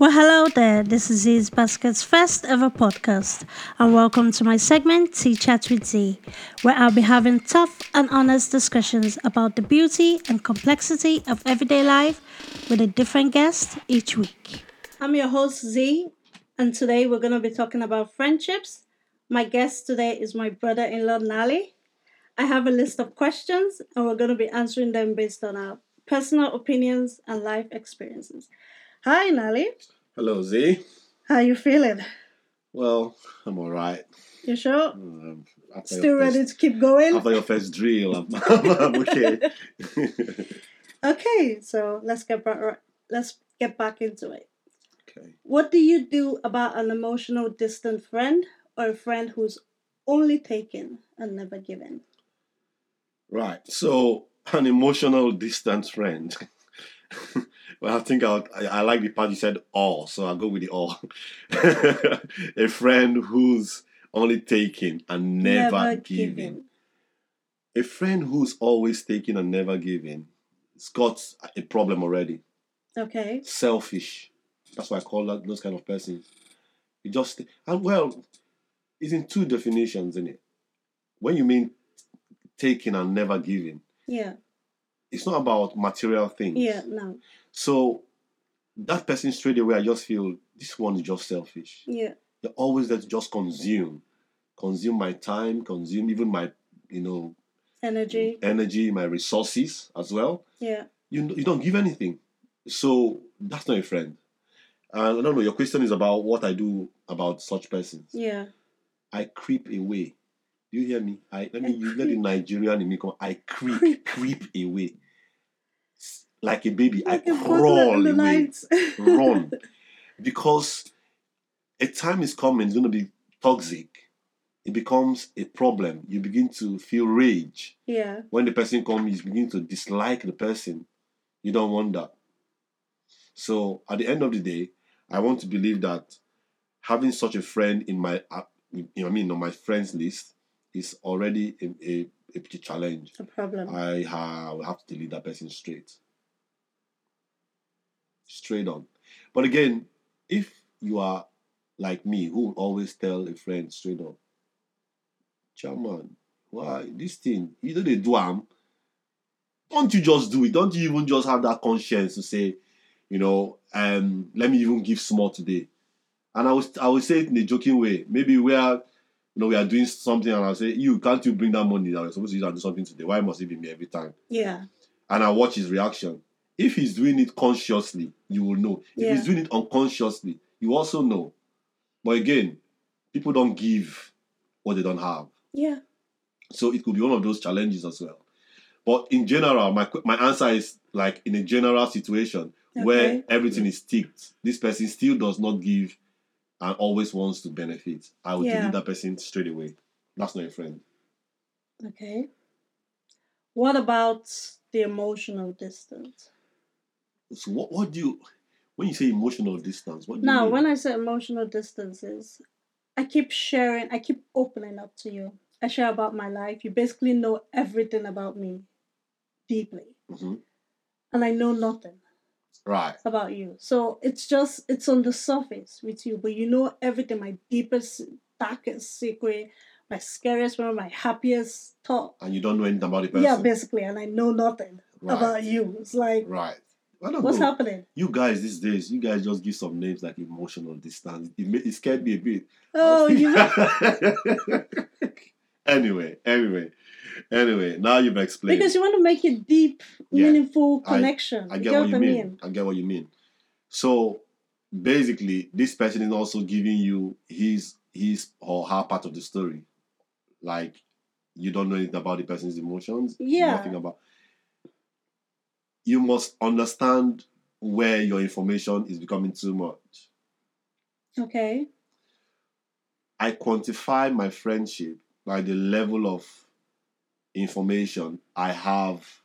Well, hello there. This is Z's Basket's first ever podcast, and welcome to my segment Tea Chat with Z, where I'll be having tough and honest discussions about the beauty and complexity of everyday life with a different guest each week. I'm your host, Z, and today we're going to be talking about friendships. My guest today is my brother in law, Nali. I have a list of questions, and we're going to be answering them based on our personal opinions and life experiences. Hi, Nali. Hello, Z. How are you feeling? Well, I'm all right. You sure? Um, Still ready first, to keep going? After your first drill, I'm, I'm okay. Okay, so let's get back. Let's get back into it. okay. What do you do about an emotional distant friend or a friend who's only taken and never given? Right. So, an emotional distant friend. well, I think I'll, I, I like the part you said all, so I'll go with the all. a friend who's only taking and never, giving. A friend who's always taking and never giving, it's got a problem already. Okay. selfish. That's why I call that those kind of persons. You just and well, it's in two definitions, in it. When you mean taking and never giving, Yeah. it's not about material things. Yeah. No. So that person straight away, I just feel this one is just selfish. Yeah. They're always there to just consume, consume my time, consume even my, you know, Energy. energy, my resources as well. Yeah. you you don't give anything. So that's not a friend. And I don't know. Your question is about what I do about such persons. Yeah. I creep away. Do you hear me? I let me I you let the. Nigerian in me come. I creep, Creep. away, like a baby. Like I a crawl away, run, because a time is coming. It's going to be toxic. It becomes a problem. You begin to feel rage yeah. when the person comes, you begin to dislike the person. You don't want that. So at the end of the day, I want to believe that having such a friend in my, uh, you know, I mean, on my friends list is already a, a, a big challenge. A problem. I ha- will have to delete that person straight, straight on. But again, if you are like me, who will always tell a friend straight on, Chairman, why this thing? You know they do am. Don't you just do it? Don't you even just have that conscience to say, you know, um, let me even give small today? And I was I would say it in a joking way. Maybe we are, you know, we are doing something, and I'll say, you can't you bring that money that we're supposed to use and do something today? Why must it be me every time? yeah. And I watch his reaction. If he's doing it consciously, you will know. If Yeah. he's doing it unconsciously, you also know. But again, people don't give what they don't have. Yeah. So it could be one of those challenges as well. But in general, my my answer is like in a general situation where everything is ticked, this person still does not give and always wants to benefit. I would Yeah. delete that person straight away. That's not a friend. Okay. What about the emotional distance? So what, what do you when you say emotional distance, what do you Now, when I say emotional distances, I keep sharing, I keep opening up to you. I share about my life. You basically know everything about me deeply. Mhm. And I know nothing Right. about you. So it's just, it's on the surface with you, but you know everything my deepest, darkest secret, my scariest moment, my happiest thought. And you don't know anything about the person. Yeah, basically. And I know nothing right. about you. It's like, Right. I what's happening? You guys these days, you guys just give some names like emotional distance. It, ma- it scared me a bit. Oh, you anyway, anyway, anyway. Now you've explained. because you want to make a deep, Yeah, meaningful connection. I You get what you I mean. I get what you mean. So basically, this person is also giving you his his or her part of the story. Like you don't know anything about the person's emotions. Yeah. Nothing about. You must understand where your information is becoming too much. Okay. I quantify my friendship by the level of information I have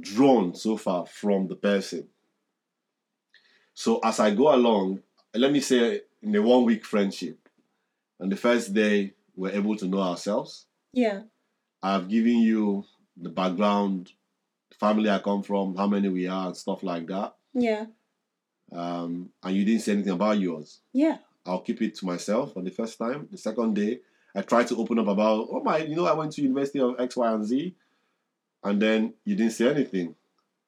drawn so far from the person. So as I go along, let me say in a one week friendship, on the first day we're able to know ourselves. Yeah. I've given you the background, family I come from, how many we are, and stuff like that. Yeah. um, and you didn't say anything about yours. Yeah. I'll keep it to myself on the first time. The second day, I tried to open up about, oh my, you know, I went to University of X, Y, and Z, and then you didn't say anything.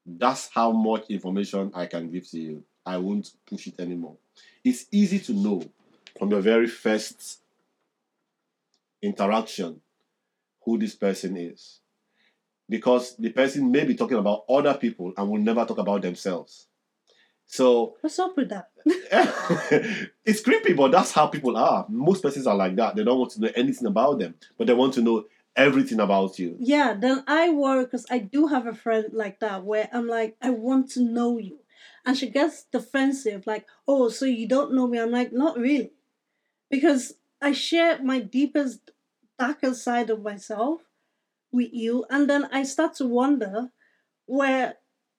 That's how much information I can give to you. I won't push it anymore. It's easy to know from the very first interaction who this person is. Because the person may be talking about other people and will never talk about themselves. So What's up with that? it's creepy, but that's how people are. Most persons are like that. They don't want to know anything about them, but they want to know everything about you. Yeah, then I worry because I do have a friend like that where I'm like, I want to know you. And she gets defensive, like, oh, so you don't know me. I'm like, not really. Because I share my deepest, darkest side of myself with you. And then I start to wonder where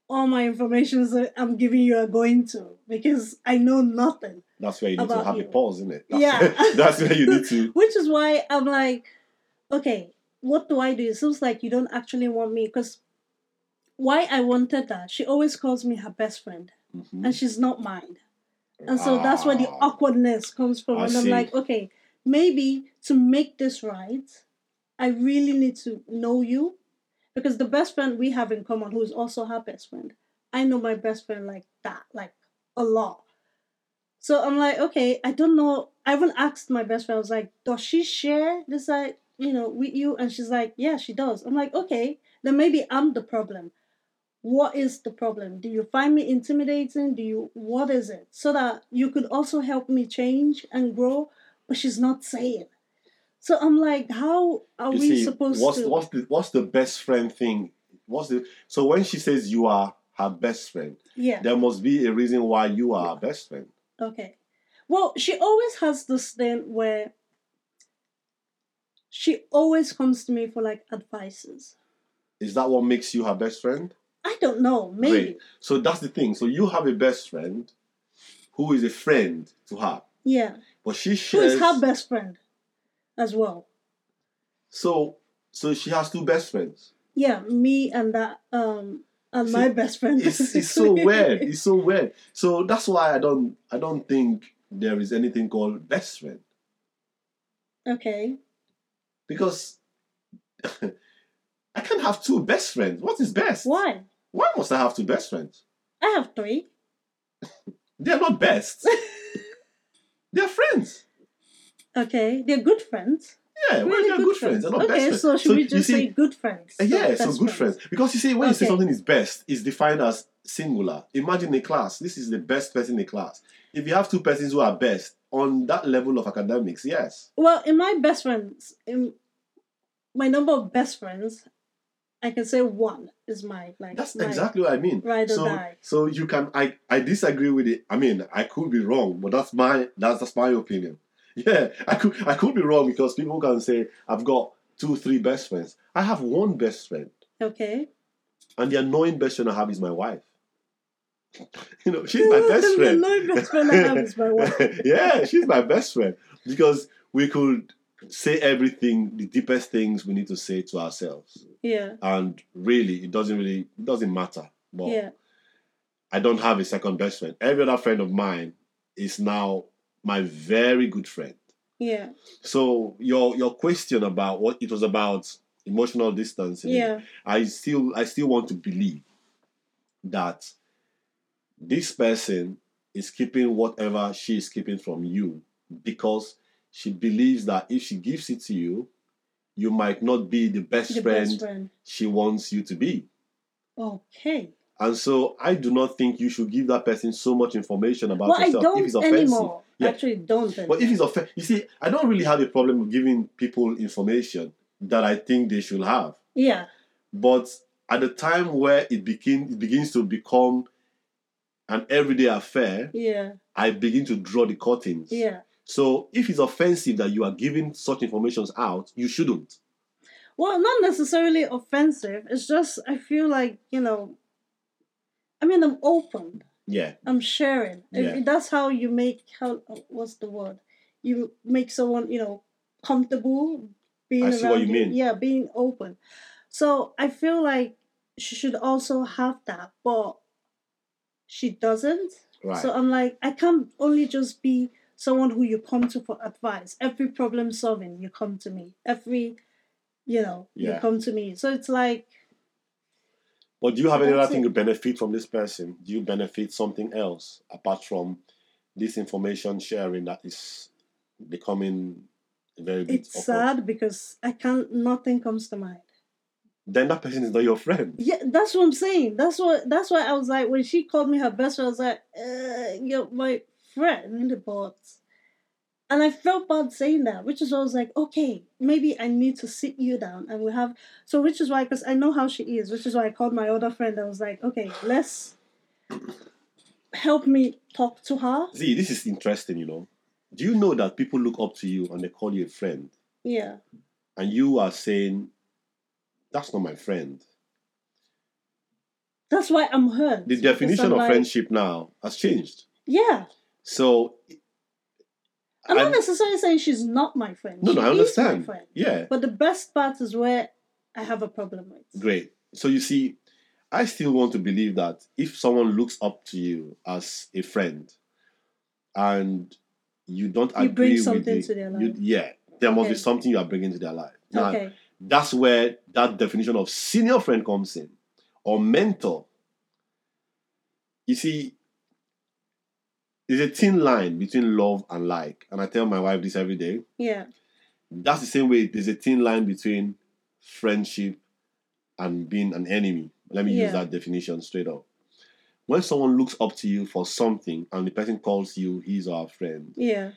all my information that I'm giving you are going to because I know nothing. That's where you need to have you. a pause, isn't it? That's, Yeah. that's where you need to. Which is why I'm like, okay, what do I do? It seems like you don't actually want me because why I wanted that, she always calls me her best friend Mhm. and she's not mine. And so that's where the Ah. awkwardness comes from. I and I'm see. like, okay, maybe to make this right, I really need to know you because the best friend we have in common, who is also her best friend, I know my best friend like that, like a lot. So I'm like, okay, I don't know. I haven't asked my best friend. I was like, does she share this, like, you know, with you? And she's like, yeah, she does. I'm like, okay, then maybe I'm the problem. What is the problem? Do you find me intimidating? Do you, what is it? So that you could also help me change and grow. But she's not saying. So I'm like, how are You we see, supposed what's to? what's the what's the best friend thing? What's the so when she says you are her best friend, yeah. there must be a reason why you are her best friend. Okay. Well, she always has this thing where she always comes to me for like advices. Is that what makes you her best friend? I don't know, maybe. Great. So that's the thing. So you have a best friend who is a friend to her, Yeah. but she shares. is her best friend as well? So so she has two best friends. Yeah, me and that um and See, my best friend. It's it's so weird. It's so weird. So that's why I don't I don't think there is anything called best friend okay. because I can't have two best friends. What is best? Why? Why must I have two best friends? I have three. They're not best. They're friends. Okay. They're good friends. Yeah, well, Really they're good, good friends. They're not okay, best friends. so should we just see, say good friends? Uh, yeah, so good friends. Because you see, when you say something is best, it's defined as singular. Imagine a class. This is the best person in the class. If you have two persons who are best on that level of academics, yes. Well, in my best friends, in my number of best friends, I can say one is my like. That's my, exactly what I mean. Right or so, die. so you can. I I disagree with it. I mean, I could be wrong, but that's my that's that's my opinion. Yeah, I could I could be wrong because people can say I've got two, three best friends. I have one best friend, Okay. and the annoying best friend I have is my wife. you know, she's my best friend. the annoying best friend I have is my wife. yeah, she's my best friend because we could say everything, the deepest things we need to say to ourselves, Yeah. and really, it doesn't really it doesn't matter. But Yeah. I don't have a second best friend. Every other friend of mine is now my very good friend. Yeah. So your your question about what it was about emotional distancing, Yeah. I still I still want to believe that this person is keeping whatever she is keeping from you because she believes that if she gives it to you, you might not be the best The friend best friend. she wants you to be. Okay. And so I do not think you should give that person so much information about Well, yourself if it's offensive. anymore. Yeah. Actually, don't. But if it's offensive, you see, I don't really have a problem with giving people information that I think they should have. yeah. But at the time where it begin it begins to become an everyday affair, Yeah. I begin to draw the curtains. Yeah. So if it's offensive that you are giving such informations out, you shouldn't. Well, not necessarily offensive. It's just I feel like you know. I mean, I'm open. Yeah. I'm sharing. Yeah. that's how you make how uh, what's the word? You make someone you know comfortable being I around see what you mean. Yeah, being open. So I feel like she should also have that, but she doesn't. Right. So I'm like, I can't only just be someone who you come to for advice. Every problem solving, you come to me. Every, you know, you come to me. So it's like, But do you have any other thing to benefit from this person? Do you benefit something else apart from this information sharing that is becoming very bit it's awkward? sad because I can't, nothing comes to mind. Then that person is not your friend. Yeah, that's what I'm saying. That's what. That's why I was like, when she called me her best friend, I was like, uh, "You're my friend," but, and I felt bad saying that, which is why I was like, "Okay, maybe I need to sit you down and we have." So, which is why, because I know how she is, which is why I called my other friend. I was like, "Okay, let's help me talk to her." See, this is interesting, you know. Do you know that people look up to you and they call you a friend, Yeah, and you are saying, "That's not my friend." that's why I'm hurt. The definition of like, friendship now has changed. Yeah, So, I'm not necessarily saying she's not my friend. no, She no, I understand. friend. Yeah, But the best part is where I have a problem with. Great. So you see, I still want to believe that if someone looks up to you as a friend and you don't You agree bring with something the- to their you- life. yeah, there must be something you are bringing to their life. Now, Okay. that's where that definition of senior friend comes in or mentor. You see, there's a thin line between love and like. And I tell my wife this every day. Yeah. That's the same way there's a thin line between friendship and being an enemy. Let me Yeah. use that definition straight up. When someone looks up to you for something and the person calls you his or her friend, Yeah.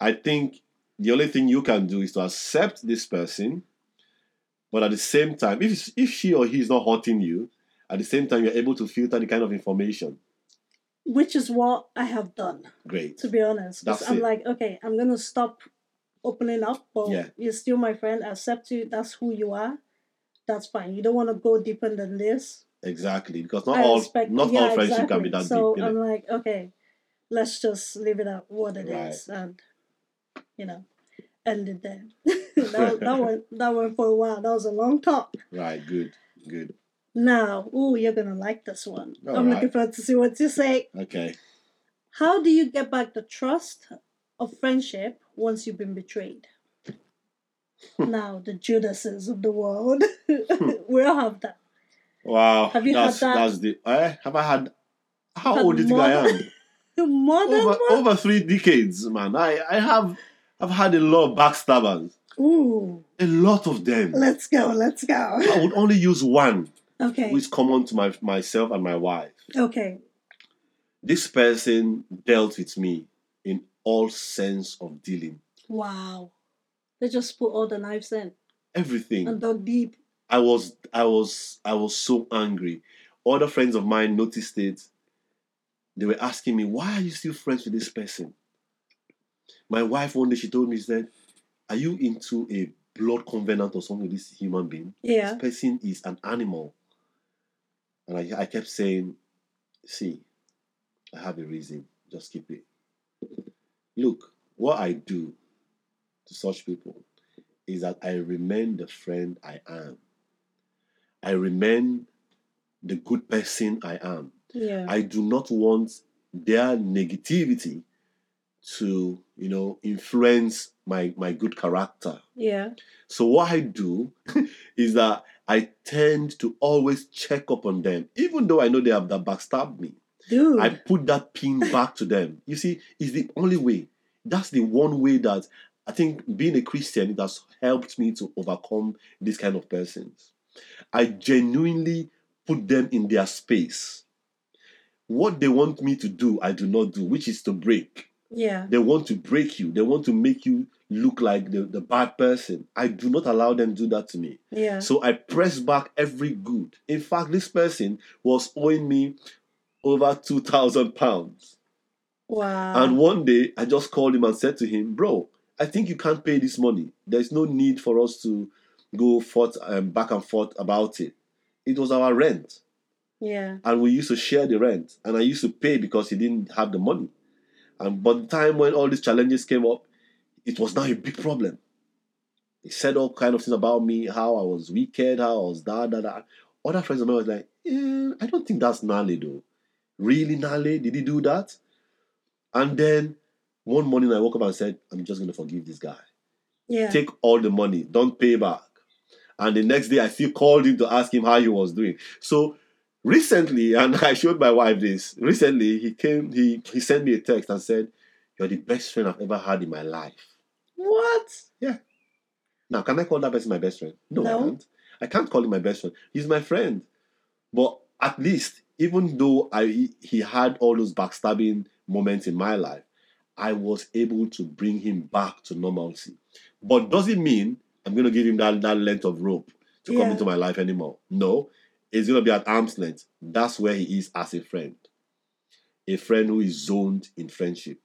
I think the only thing you can do is to accept this person, but at the same time, if if she or he is not hurting you, at the same time you're able to filter the kind of information. Which is what I have done, Great. to be honest. I'm it. like, okay, I'm gonna stop opening up, but Yeah. you're still my friend. I accept you. That's who you are. That's fine. You don't want to go deeper than this. Exactly. Because not I all respect- not yeah, all friendship can be that so deep. innit? I'm like, okay, let's just leave it at what it is, Right. and you know, end it there. that, that went that went for a while. That was a long talk. Right, good, good. Now, ooh, you're gonna like this one. All I'm right. looking forward to see what you say. Okay. How do you get back the trust of friendship once you've been betrayed? now, the Judases of the world, we all have that. Wow. Have you had that? That's the eh, have I had how Had old do you think I am? More than over, one? over three decades, man. I, I have I've had a lot of backstabbers. Ooh, A lot of them. let's go, let's go. I would only use one, Okay, which is common to my myself and my wife. okay, This person dealt with me in all sense of dealing. wow. They just put all the knives in Everything. and dug deep. I was I was I was so angry. Other friends of mine noticed it. They were asking me, why are you still friends with this person? My wife one day she told me, she said, Are you into a blood covenant or something with this human being? Yeah, This person is an animal. And I, I kept saying, See, I have a reason. Just keep it. Look, what I do to such people is that I remain the friend I am. I remain the good person I am. yeah, I do not want their negativity to, you know, influence my my good character. yeah, So what I do is that I tend to always check up on them, even though I know they have that backstabbed me. dude. I put that pin back to them. You see, it's the only way. That's the one way that I think being a Christian it has helped me to overcome this kind of persons. I genuinely put them in their space. What they want me to do, I do not do, which is to break. Yeah, They want to break you. They want to make you look like the, the bad person. I do not allow them to do that to me. yeah, So I press back every good. In fact, this person was owing me over two thousand pounds. wow. And one day I just called him and said to him, Bro, I think you can't pay this money. There's no need for us to go forth and back and forth about it. It was our rent. yeah, And we used to share the rent. And I used to pay because he didn't have the money. And by the time when all these challenges came up, it was now a big problem. He said all kind of things about me, how I was wicked, how I was da da da. Other friends of mine was like, eh, I don't think that's gnarly though. Really, Nali? Did he do that? And then one morning I woke up and said, I'm just going to forgive this guy. Yeah. Take all the money, don't pay back. And the next day I still called him to ask him how he was doing. So recently, and I showed my wife this, recently he came, he, he sent me a text and said, You're the best friend I've ever had in my life. what? Yeah. Now, can I call that person my best friend? No, No. I can't. I can't call him my best friend. He's my friend. But at least, even though I he had all those backstabbing moments in my life, I was able to bring him back to normalcy. But does it mean I'm going to give him that, that length of rope to come into my life anymore? No. It's going to be at arm's length. That's where he is as a friend. A friend who is zoned in friendship.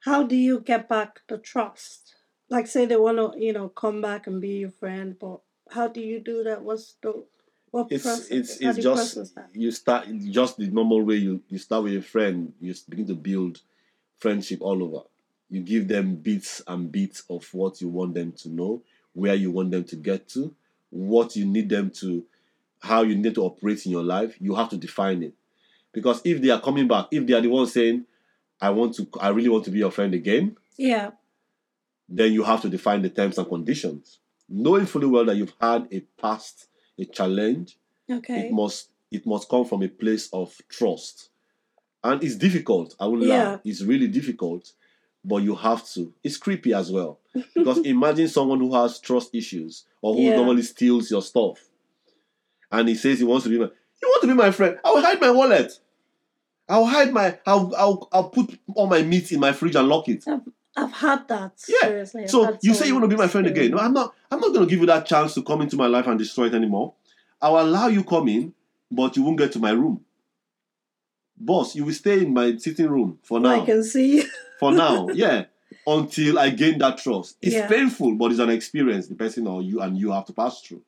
How do you get back the trust? Like, say they want to, you know, come back and be your friend, but how do you do that? What's the what it's process? it's it's do you just you start just the normal way you you start with a friend you begin to build friendship all over you give them bits and bits of what you want them to know where you want them to get to what you need them to how you need to operate in your life you have to define it. Because if they are coming back if they are the ones saying i want to i really want to be your friend again Yeah, then you have to define the terms and conditions. Knowing fully well that you've had a past a challenge okay. it must it must come from a place of trust. And it's difficult. I will Yeah. lie. It's really difficult but you have to it's creepy as well because imagine someone who has trust issues or who Yeah. normally steals your stuff and he says he wants to be my you want to be my friend i'll hide my wallet i'll hide my i'll i'll, I'll put all my meat in my fridge and lock it I've had that. Yeah, Seriously. I've so you say you want to be my friend again. No, I'm not. I'm not going to give you that chance to come into my life and destroy it anymore. I'll allow you come in, but you won't get to my room. Boss, you will stay in my sitting room for now. I can see. For now, yeah. Until I gain that trust. It's Yeah. painful, but it's an experience the person or you and you have to pass through.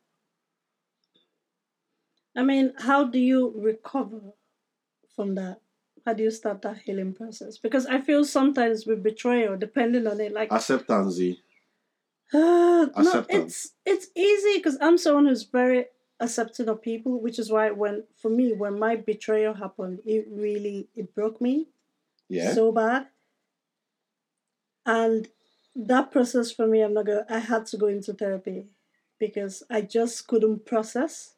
I mean, how do you recover from that? How do you start that healing process? Because I feel sometimes with betrayal, depending on it, like Acceptance. Uh, no, it's it's easy because I'm someone who's very accepting of people, which is why when for me when my betrayal happened, it really it broke me Yeah. so bad. And that process for me, I'm not gonna. I had to go into therapy because I just couldn't process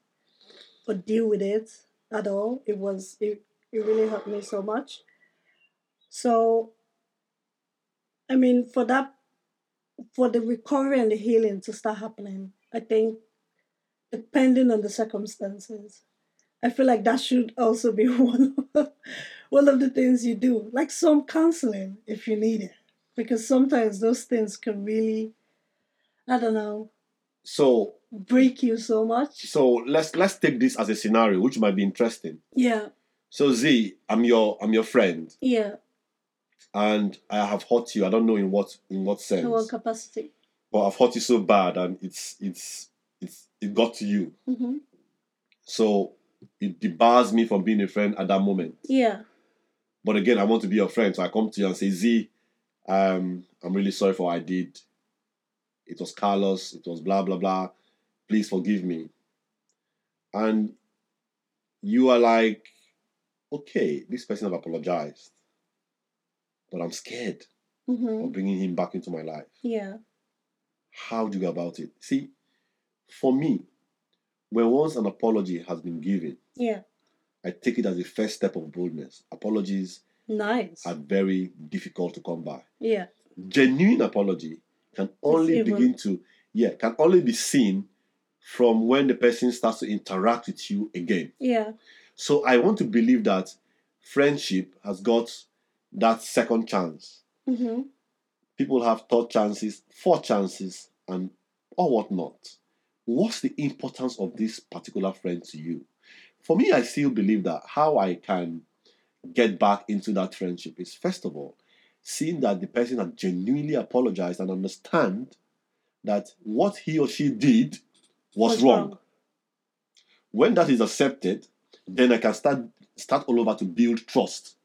or deal with it at all. It was it. It really hurt me so much. So, I mean, for that for the recovery and the healing to start happening, I think, depending on the circumstances, I feel like that should also be one of, one of the things you do, like some counseling if you need it, because sometimes those things can really, I don't know, so break you so much. so let's let's take this as a scenario which might be interesting. Yeah, So Z, I'm your I'm your friend yeah, and I have hurt you. I don't know in what in what sense. in what capacity? but I've hurt you so bad, and it's it's it's it got to you. hmm So it debars me from being a friend at that moment. Yeah, But again, I want to be your friend, so I come to you and say, Z, um, I'm really sorry for what I did. It was Carlos. It was blah blah blah. Please forgive me. And you are like, okay, this person have apologized, but I'm scared hmm of bringing him back into my life. yeah, how do you go about it? See, for me, when once an apology has been given, yeah, I take it as a first step of boldness. Apologies nice. are very difficult to come by. Yeah, Genuine apology can only even- begin to, yeah, can only be seen from when the person starts to interact with you again. yeah, So I want to believe that friendship has got that second chance. hmm people have third chances, four chances, and or whatnot. What's the importance of this particular friend to you? For me, I still believe that how I can get back into that friendship is first of all, seeing that the person has genuinely apologized and understand that what he or she did was, Was wrong. wrong. When that is accepted, then I can start start all over to build trust.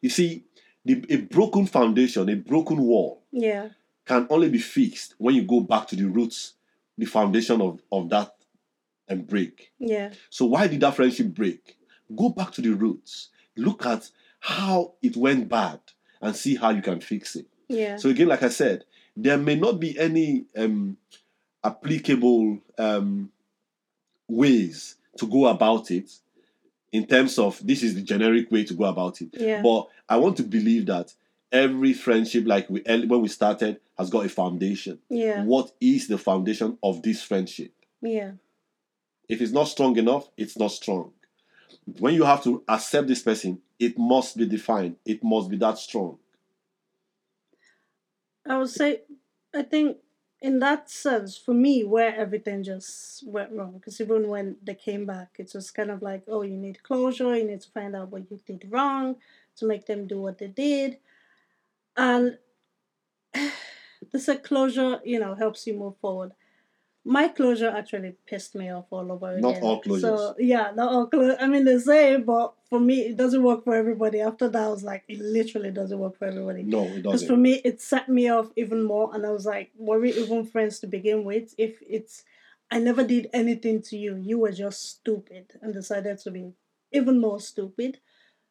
You see, the, a broken foundation, a broken wall, yeah, can only be fixed when you go back to the roots, the foundation of, of that and break. Yeah. So why did that friendship break? Go back to the roots. Look at how it went bad and see how you can fix it. Yeah. So again, like I said, there may not be any um, applicable um, ways to go about it in terms of this is the generic way to go about it. yeah. But I want to believe that every friendship, like we when we started, has got a foundation. yeah. What is the foundation of this friendship? Yeah. If it's not strong enough, it's not strong. When you have to accept this person, it must be defined. It must be that strong. I would say, I think in that sense, for me, where everything just went wrong, because even when they came back, it was kind of like, oh, you need closure, you need to find out what you did wrong to make them do what they did. And this closure, you know, helps you move forward. My closure actually pissed me off all over Not again. all closures. So yeah, not all closure. I mean, they say, but for me, it doesn't work for everybody. After that, I was like, it literally doesn't work for everybody. No, it doesn't. Because for me, it set me off even more, and I was like, were we even friends to begin with? If it's, I never did anything to you, you were just stupid and decided to be even more stupid.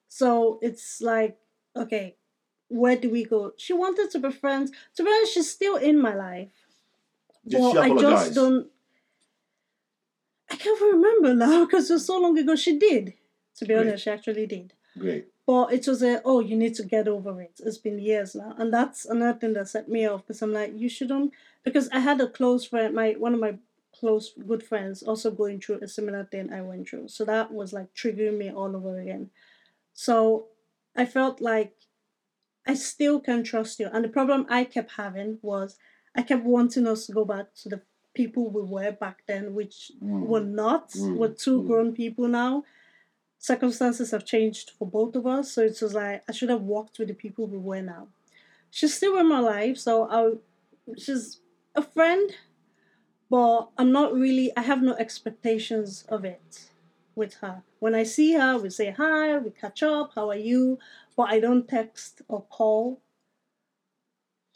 So it's like, okay, where do we go? She wanted to be friends. To be honest, she's still in my life. Did but I just don't. I can't remember now because it was so long ago. She did. To be Great. honest, she actually did. Great. But it was a oh you need to get over it. It's been years now, and that's another thing that set me off because I'm like you shouldn't because I had a close friend, my one of my close good friends also going through a similar thing I went through, so that was like triggering me all over again. So I felt like I still can't trust you, and the problem I kept having was I kept wanting us to go back to the people we were back then, which Mm. we're not. Mm. We're two Mm. grown people now circumstances have changed for both of us. So it was like I should have walked with the people we were now. She's still in my life, so I she's a friend, but I'm not really I have no expectations of it with her. When I see her, we say hi, we catch up, how are you? But I don't text or call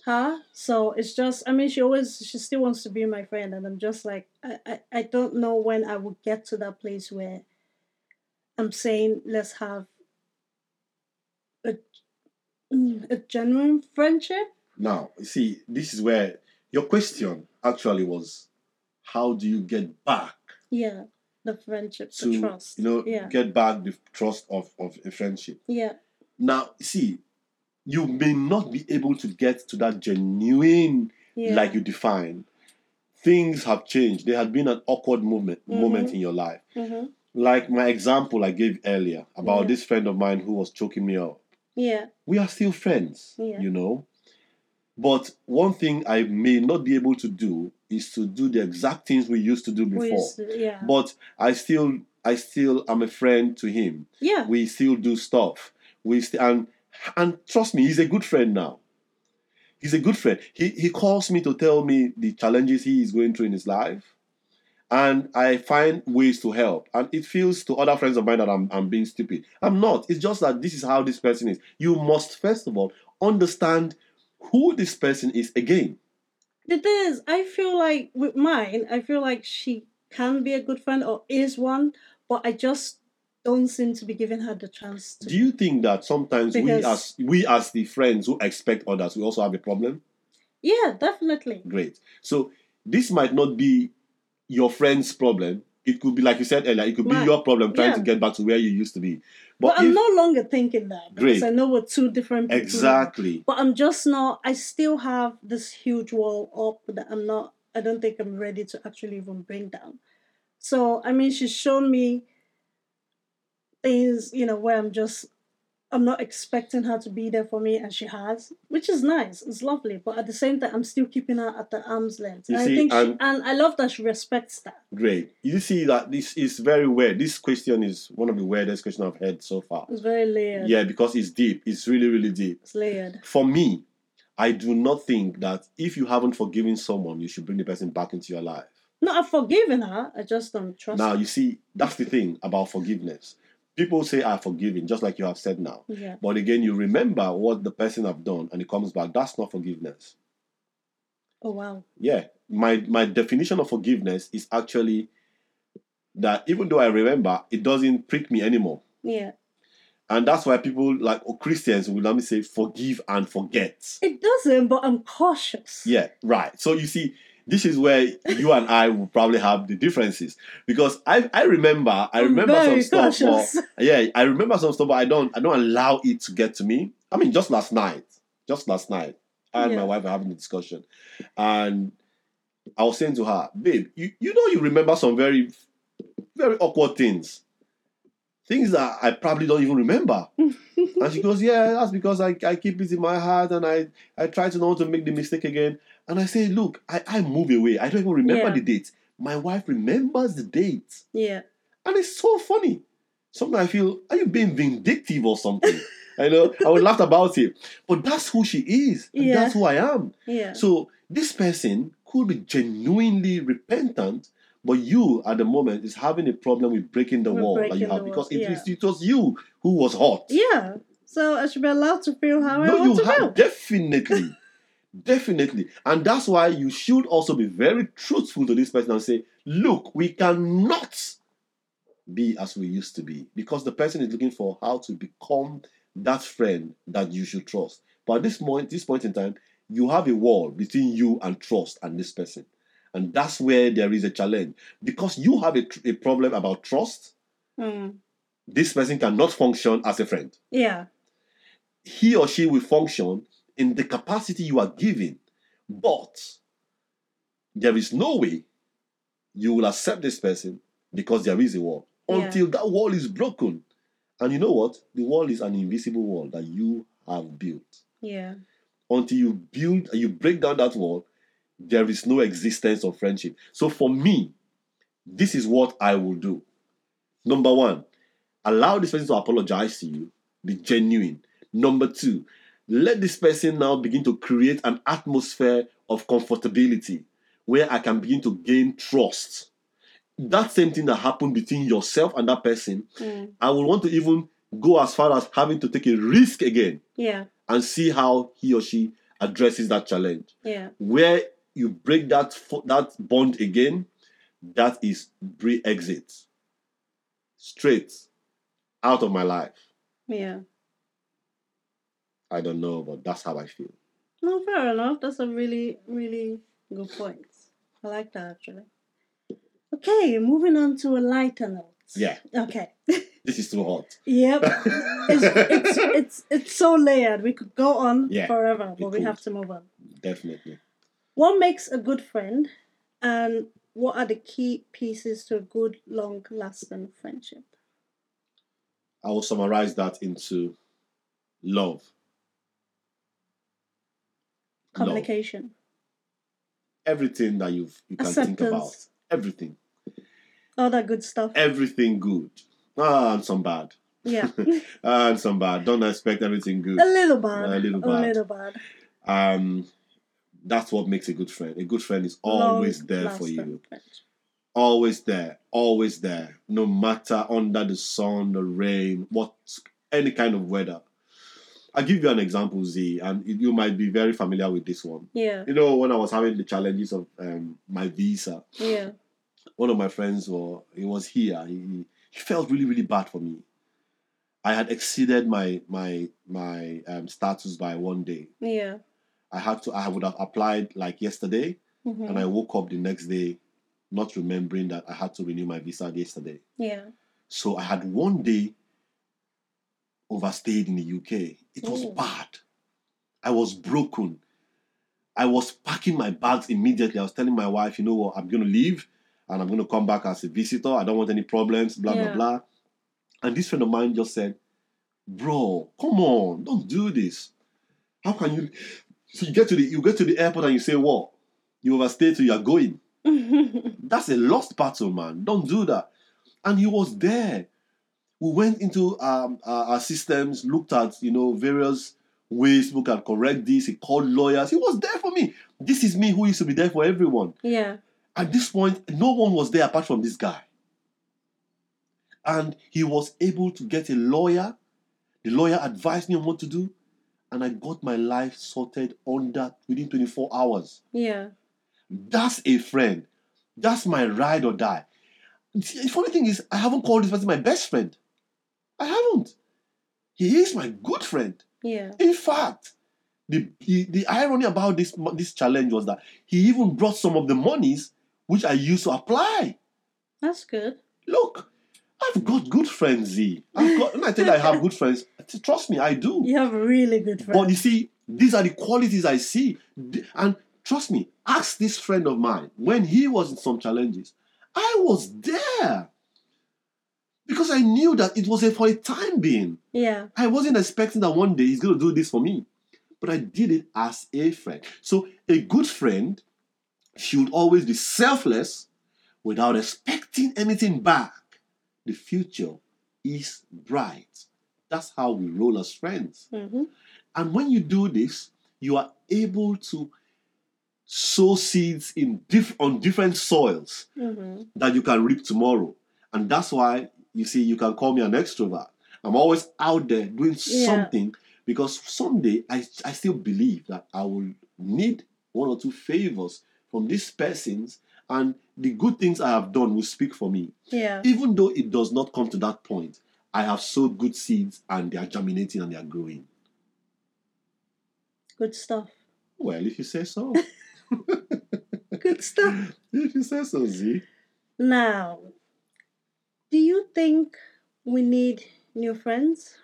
her. So it's just I mean she always she still wants to be my friend and I'm just like I, I, I don't know when I will get to that place where I'm saying let's have a mm, a genuine friendship. Now, you see, this is where your question actually was how do you get back Yeah, the friendship, to the trust. you know yeah, get back the trust of, of a friendship? yeah, Now, see, you may not be able to get to that genuine yeah. like you define. Things have changed. There had been an awkward moment moment Mhm. in your life. hmm Like my example I gave earlier about Yeah. this friend of mine who was choking me up. Yeah, We are still friends, Yeah. you know. But one thing I may not be able to do is to do the exact things we used to do before. to- yeah, But I still, I still am a friend to him. yeah, We still do stuff. We st- and and trust me, he's a good friend now. He's a good friend. He he calls me to tell me the challenges he is going through in his life, and I find ways to help. And it feels to other friends of mine that I'm I'm being stupid. I'm not. It's just that this is how this person is. You must first of all understand who this person is again. The thing is, I feel like with mine, I feel like she can be a good friend or is one, but I just don't seem to be giving her the chance to. Do you think that sometimes we as we as the friends who expect others, we also have a problem? yeah, definitely. Great. So this might not be your friend's problem. It could be like you said earlier. It could be your problem trying Yeah. to get back to where you used to be. But, But, I'm no longer thinking that because Great. I know we're two different people. exactly, But I'm just not. I still have this huge wall up that I'm not. I don't think I'm ready to actually even bring down. So I mean, she's shown me things, you know, where I'm just. I'm not expecting her to be there for me, and she has, which is nice. It's lovely, but at the same time, I'm still keeping her at the arm's length. You and see, I think, she, and- and I love that she respects that. great. You see that this is very weird. This question is one of the weirdest questions I've heard so far. It's very layered. Yeah, because it's deep. It's really, really deep. It's layered. For me, I do not think that if you haven't forgiven someone, you should bring the person back into your life. No, I've forgiven her. I just don't trust Now, her. you see, that's the thing about forgiveness. People say, ah, I've forgiven, just like you have said now. Yeah. But again, you remember what the person have done and it comes back. That's not forgiveness. Oh wow. Yeah. My my definition of forgiveness is actually that even though I remember, it doesn't prick me anymore. Yeah. And that's why people like or Christians will let me say forgive and forget. It doesn't, but I'm cautious. Yeah, right. So you see, this is where you and I will probably have the differences because I I remember I remember some very stuff. But, yeah, I remember some stuff, but I don't I don't allow it to get to me. I mean, just last night, just last night, I and Yeah. my wife were having a discussion, and I was saying to her, "Babe, you you know you remember some very very awkward things." Things that I probably don't even remember. And she goes, Yeah, that's because I, I keep it in my heart and I, I try to not to make the mistake again. And I say, Look, I, I move away. I don't even remember Yeah. the date. My wife remembers the date. Yeah. And it's so funny. Sometimes I feel, Are you being vindictive or something? I know, I would laugh about it. But that's who she is. And Yeah. that's who I am. Yeah. So this person could be genuinely repentant, but you at the moment is having a problem with breaking the wall that you have because wall, it, yeah. it was you who was hot. yeah. So I should be allowed to feel how I no, want you to have feel. definitely, definitely, and that's why you should also be very truthful to this person and say, "Look, we cannot be as we used to be because the person is looking for how to become that friend that you should trust." But at this point, this point in time, you have a wall between you and trust and this person, and that's where there is a challenge because you have a, a problem about trust. Mm. This person cannot function as a friend Yeah. he or she will function in the capacity you are given. But there is no way you will accept this person because there is a wall Yeah. until that wall is broken. And you know what? The wall is an invisible wall that you have built. Yeah. Until you build, you break down that wall, there is no existence of friendship. So for me, this is what I will do. Number one, allow this person to apologize to you, be genuine. Number two, let this person now begin to create an atmosphere of comfortability where I can begin to gain trust. That same thing that happened between yourself and that person, Mm. I will want to even go as far as having to take a risk again Yeah. and see how he or she addresses that challenge. Yeah. Where you break that fo- that bond again, that is pre exit. Straight out of my life. Yeah. I don't know, but that's how I feel. No, fair enough. That's a really, really good point. I like that actually. Okay, moving on to a lighter note. Yeah, Okay. this is too hot. Yep. it's, it's it's it's so layered. We could go on Yeah, forever, but we could. have to move on. Definitely. What makes a good friend, and what are the key pieces to a good, long-lasting friendship? I will summarize that into love. Love. Communication, Everything that you've you can think about. Everything. all that good stuff. Everything good. Ah, and some bad. Yeah, Ah, and some bad. Don't expect everything good. a little bad. A little bad. A little bad. um that's what makes a good friend. A good friend is always there for you. friendship. always there always there no matter under the sun the rain what any kind of weather. I'll give you an example z and you might be very familiar with this one. Yeah, you know when i was having the challenges of um, my visa yeah, one of my friends were he was here. He, he felt really really bad for me. I had exceeded my my my um, status by one day. Yeah. I had to I would have applied like yesterday mhm, and I woke up the next day not remembering that I had to renew my visa yesterday. yeah. So I had one day overstayed in the UK. It was bad. I was broken. I was packing my bags immediately. I was telling my wife, you know what, I'm gonna leave and I'm gonna come back as a visitor. I don't want any problems, blah Yeah. blah blah. And this friend of mine just said, Bro, come on, don't do this. How can you so you get to the you get to the airport and you say what? You overstayed, so you are going. That's a lost battle, man. Don't do that. And he was there. We went into um, our, our systems, looked at you know various ways we can correct this. He called lawyers. He was there for me. This is me who used to be there for everyone. yeah, At this point, no one was there apart from this guy. And he was able to get a lawyer. The lawyer advised me on what to do, and I got my life sorted under within 24 hours. yeah, That's a friend. That's my ride or die. The funny thing is, I haven't called this person my best friend. I haven't. He is my good friend. Yeah. In fact, the, the, the irony about this this challenge was that he even brought some of the monies which I used to apply. That's good. Look, I've got good friends, Z. I've got, when I tell you I have good friends, trust me, I do. You have really good friends. But you see, these are the qualities I see. And trust me, ask this friend of mine when he was in some challenges. I was there because I knew that it was a for a time being. yeah. I wasn't expecting that one day he's going to do this for me, but I did it as a friend. So a good friend should always be selfless without expecting anything back. The future is bright. That's how we roll as friends. Mm-hmm. And when you do this, you are able to sow seeds in diff- on different soils Mm-hmm. that you can reap tomorrow. And that's why you see you can call me an extrovert. I'm always out there doing Yeah. something because someday I, I still believe that I will need one or two favors from these persons and the good things I have done will speak for me. Yeah. Even though it does not come to that point, I have sowed good seeds and they are germinating and they are growing. Good stuff. Well, if you say so. Good stuff. if you say so, Z. Now, do you think we need new friends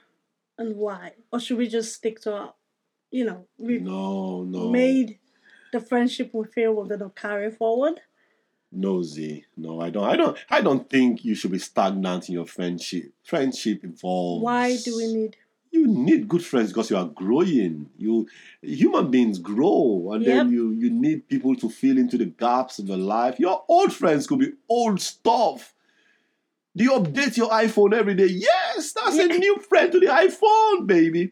and why? Or should we just stick to our, you know, we've No, no. made the friendship we feel we're going to carry forward? No, Z. No, I don't. I don't. I don't think you should be stagnant in your friendship. Friendship evolves. Why do we need? You need good friends because you are growing. You human beings grow, and Yep. then you you need people to fill into the gaps of your life. Your old friends could be old stuff. Do you update your iPhone every day? Yes, that's a Yeah. new friend to the iPhone, baby.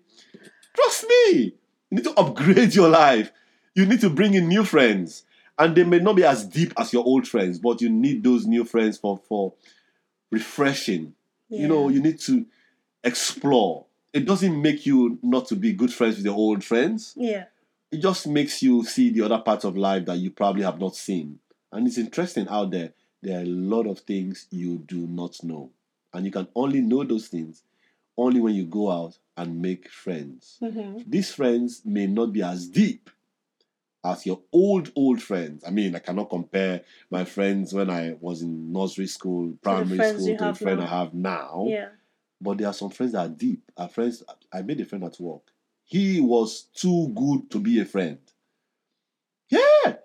Trust me. You need to upgrade your life. You need to bring in new friends. And they may not be as deep as your old friends, but you need those new friends for, for refreshing. You know, you need to explore. It doesn't make you not to be good friends with your old friends. Yeah. It just makes you see the other parts of life that you probably have not seen. And it's interesting out there. There are a lot of things you do not know. And you can only know those things only when you go out and make friends. hmm These friends may not be as deep as your old, old friends. I mean, I cannot compare my friends when I was in nursery school, primary school, to the friend now. I have now. Yeah. But there are some friends that are deep. Our friends, I made a friend at work. He was too good to be a friend. Yeah.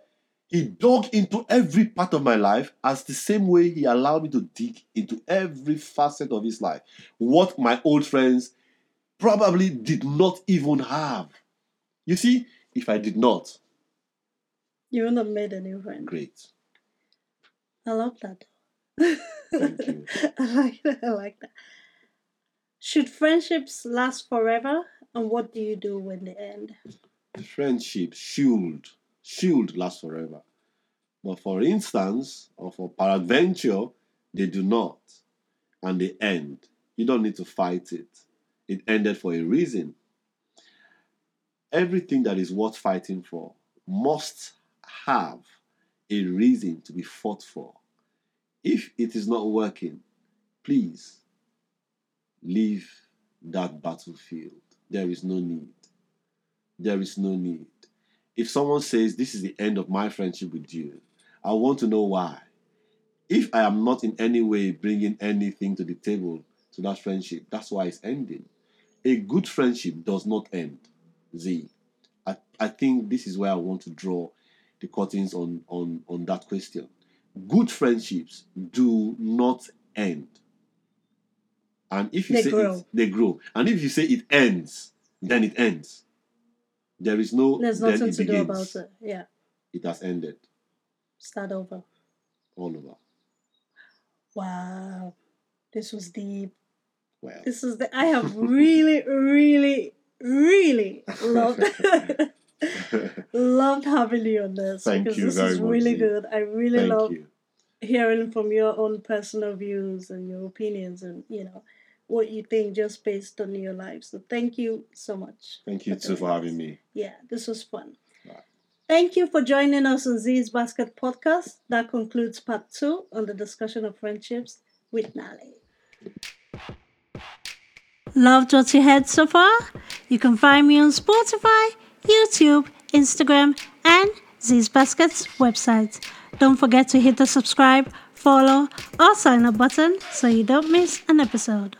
He dug into every part of my life as the same way he allowed me to dig into every facet of his life. What my old friends probably did not even have. You see, if I did not, You wouldn't have made a new friend. great. I love that. Thank you. I like that. I like that. Should friendships last forever? And what do you do when they end? friendship should should last forever. But for instance, or for peradventure, they do not, and they end. You don't need to fight it. It ended for a reason. Everything that is worth fighting for must have a reason to be fought for. If it is not working, please leave that battlefield. There is no need there is no need. If someone says, This is the end of my friendship with you, I want to know why. If I am not in any way bringing anything to the table to that friendship, that's why it's ending. A good friendship does not end. Z. I, I think this is where I want to draw the curtains on, on, on that question. Good friendships do not end. And if you They say grow. It, they grow. And if you say it ends, then it ends. There is no There's nothing it to do about it. Yeah. It has ended Start over. all over. Wow. This was deep. Well, This is the I have really, really, really loved loved having you on this Thank because you this is really good. I really thank love you. hearing from your own personal views and your opinions and you know what you think just based on your life. So thank you so much. Thank you for too for having me. Yeah, this was fun. Right. Thank you for joining us on Z's Basket Podcast. That concludes part two on the discussion of friendships with Nali. Loved what you heard so far? You can find me on Spotify, YouTube, Instagram, and Z's Basket's website. Don't forget to hit the subscribe, follow, or sign up button so you don't miss an episode.